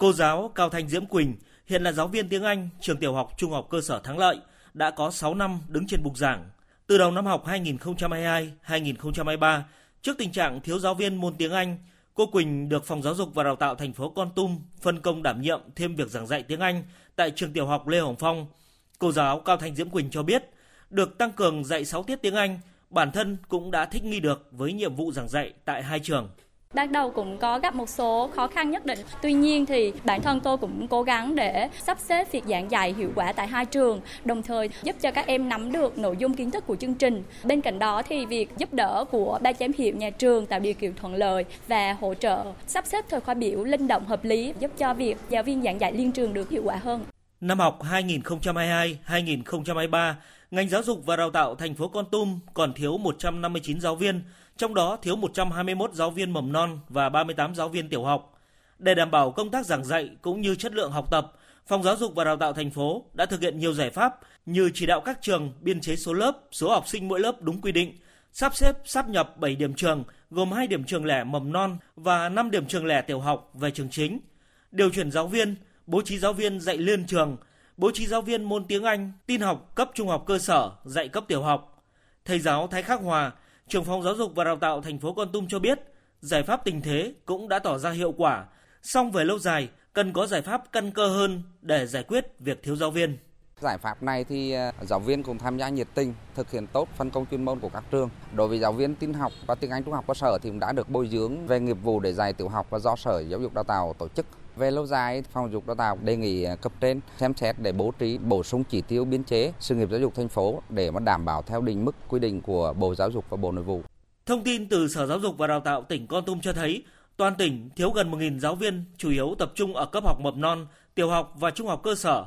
Cô giáo Cao Thanh Diễm Quỳnh hiện là giáo viên tiếng Anh trường tiểu học Trung học cơ sở Thắng Lợi, đã có 6 năm đứng trên bục giảng. Từ đầu năm học 2022-2023, trước tình trạng thiếu giáo viên môn tiếng Anh, cô Quỳnh được Phòng Giáo dục và Đào tạo thành phố Con Tum phân công đảm nhiệm thêm việc giảng dạy tiếng Anh tại trường tiểu học Lê Hồng Phong. Cô giáo Cao Thanh Diễm Quỳnh cho biết, được tăng cường dạy 6 tiết tiếng Anh, bản thân cũng đã thích nghi được với nhiệm vụ giảng dạy tại hai trường. Ban đầu cũng có gặp một số khó khăn nhất định. Tuy nhiên thì bản thân tôi cũng cố gắng để sắp xếp việc giảng dạy hiệu quả tại hai trường, đồng thời giúp cho các em nắm được nội dung kiến thức của chương trình. Bên cạnh đó thì việc giúp đỡ của ban giám hiệu nhà trường tạo điều kiện thuận lợi và hỗ trợ sắp xếp thời khóa biểu linh động hợp lý giúp cho việc giáo viên giảng dạy liên trường được hiệu quả hơn. Năm học 2022-2023, ngành giáo dục và đào tạo thành phố Con Tum còn thiếu 159 giáo viên, trong đó thiếu 121 giáo viên mầm non và 38 giáo viên tiểu học. Để đảm bảo công tác giảng dạy cũng như chất lượng học tập, Phòng Giáo dục và Đào tạo thành phố đã thực hiện nhiều giải pháp như chỉ đạo các trường biên chế số lớp, số học sinh mỗi lớp đúng quy định, sắp xếp sắp nhập 7 điểm trường gồm 2 điểm trường lẻ mầm non và 5 điểm trường lẻ tiểu học về trường chính, điều chuyển giáo viên, bố trí giáo viên dạy liên trường, bố trí giáo viên môn tiếng Anh, tin học cấp trung học cơ sở, dạy cấp tiểu học. Thầy giáo Thái Khắc Hòa, trưởng phòng giáo dục và đào tạo thành phố Con Tum cho biết, giải pháp tình thế cũng đã tỏ ra hiệu quả, song về lâu dài cần có giải pháp căn cơ hơn để giải quyết việc thiếu giáo viên. Giải pháp này thì ờ, giáo viên cũng tham gia nhiệt tình, thực hiện tốt phân công chuyên môn của các trường. Đối với giáo viên tin học và tiếng Anh trung học cơ sở thì cũng đã được bồi dưỡng về nghiệp vụ để dạy tiểu học và do Sở Giáo dục Đào tạo tổ chức. Về lâu dài, Phòng Giáo dục Đào tạo đề nghị à, cấp trên xem xét để bố trí bổ sung chỉ tiêu biên chế sự nghiệp giáo dục thành phố để mà đảm bảo theo định mức quy định của Bộ Giáo dục và Bộ Nội vụ. Thông tin từ Sở Giáo dục và Đào tạo tỉnh Con Tum cho thấy, toàn tỉnh thiếu gần 1.000 giáo viên, chủ yếu tập trung ở cấp học mầm non, tiểu học và trung học cơ sở.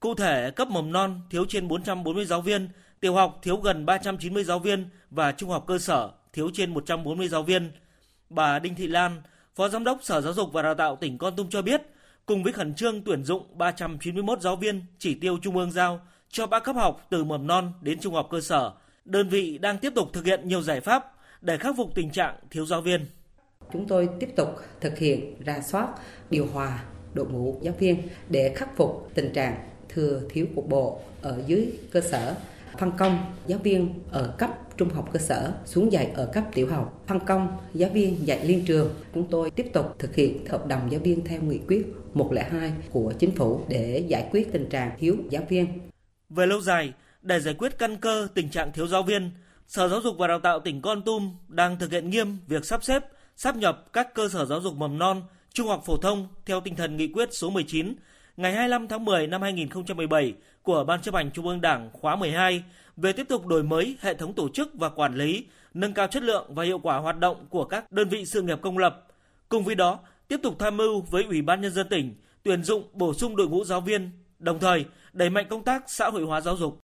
Cụ thể, cấp mầm non thiếu trên 440 giáo viên, tiểu học thiếu gần 390 giáo viên và trung học cơ sở thiếu trên 140 giáo viên. Bà Đinh Thị Lan, Phó Giám đốc Sở Giáo dục và Đào tạo tỉnh Con Tum cho biết, cùng với khẩn trương tuyển dụng 391 giáo viên chỉ tiêu trung ương giao cho ba cấp học từ mầm non đến trung học cơ sở, đơn vị đang tiếp tục thực hiện nhiều giải pháp để khắc phục tình trạng thiếu giáo viên. Chúng tôi tiếp tục thực hiện ra soát, điều hòa đội ngũ giáo viên để khắc phục tình trạng thừa thiếu cục bộ ở dưới cơ sở phân công giáo viên ở cấp trung học cơ sở xuống dạy ở cấp tiểu học. Phân công giáo viên dạy liên trường. Chúng tôi tiếp tục thực hiện hợp đồng giáo viên theo nghị quyết 102 của chính phủ để giải quyết tình trạng thiếu giáo viên. Về lâu dài để giải quyết căn cơ tình trạng thiếu giáo viên Sở Giáo dục và Đào tạo tỉnh Con Tum đang thực hiện nghiêm việc sắp xếp, sắp nhập các cơ sở giáo dục mầm non, trung học phổ thông theo tinh thần nghị quyết số 19 ngày 25 tháng 10 năm 2017 của Ban chấp hành Trung ương Đảng khóa 12 về tiếp tục đổi mới hệ thống tổ chức và quản lý, nâng cao chất lượng và hiệu quả hoạt động của các đơn vị sự nghiệp công lập. Cùng với đó, tiếp tục tham mưu với Ủy ban Nhân dân tỉnh tuyển dụng bổ sung đội ngũ giáo viên, đồng thời đẩy mạnh công tác xã hội hóa giáo dục.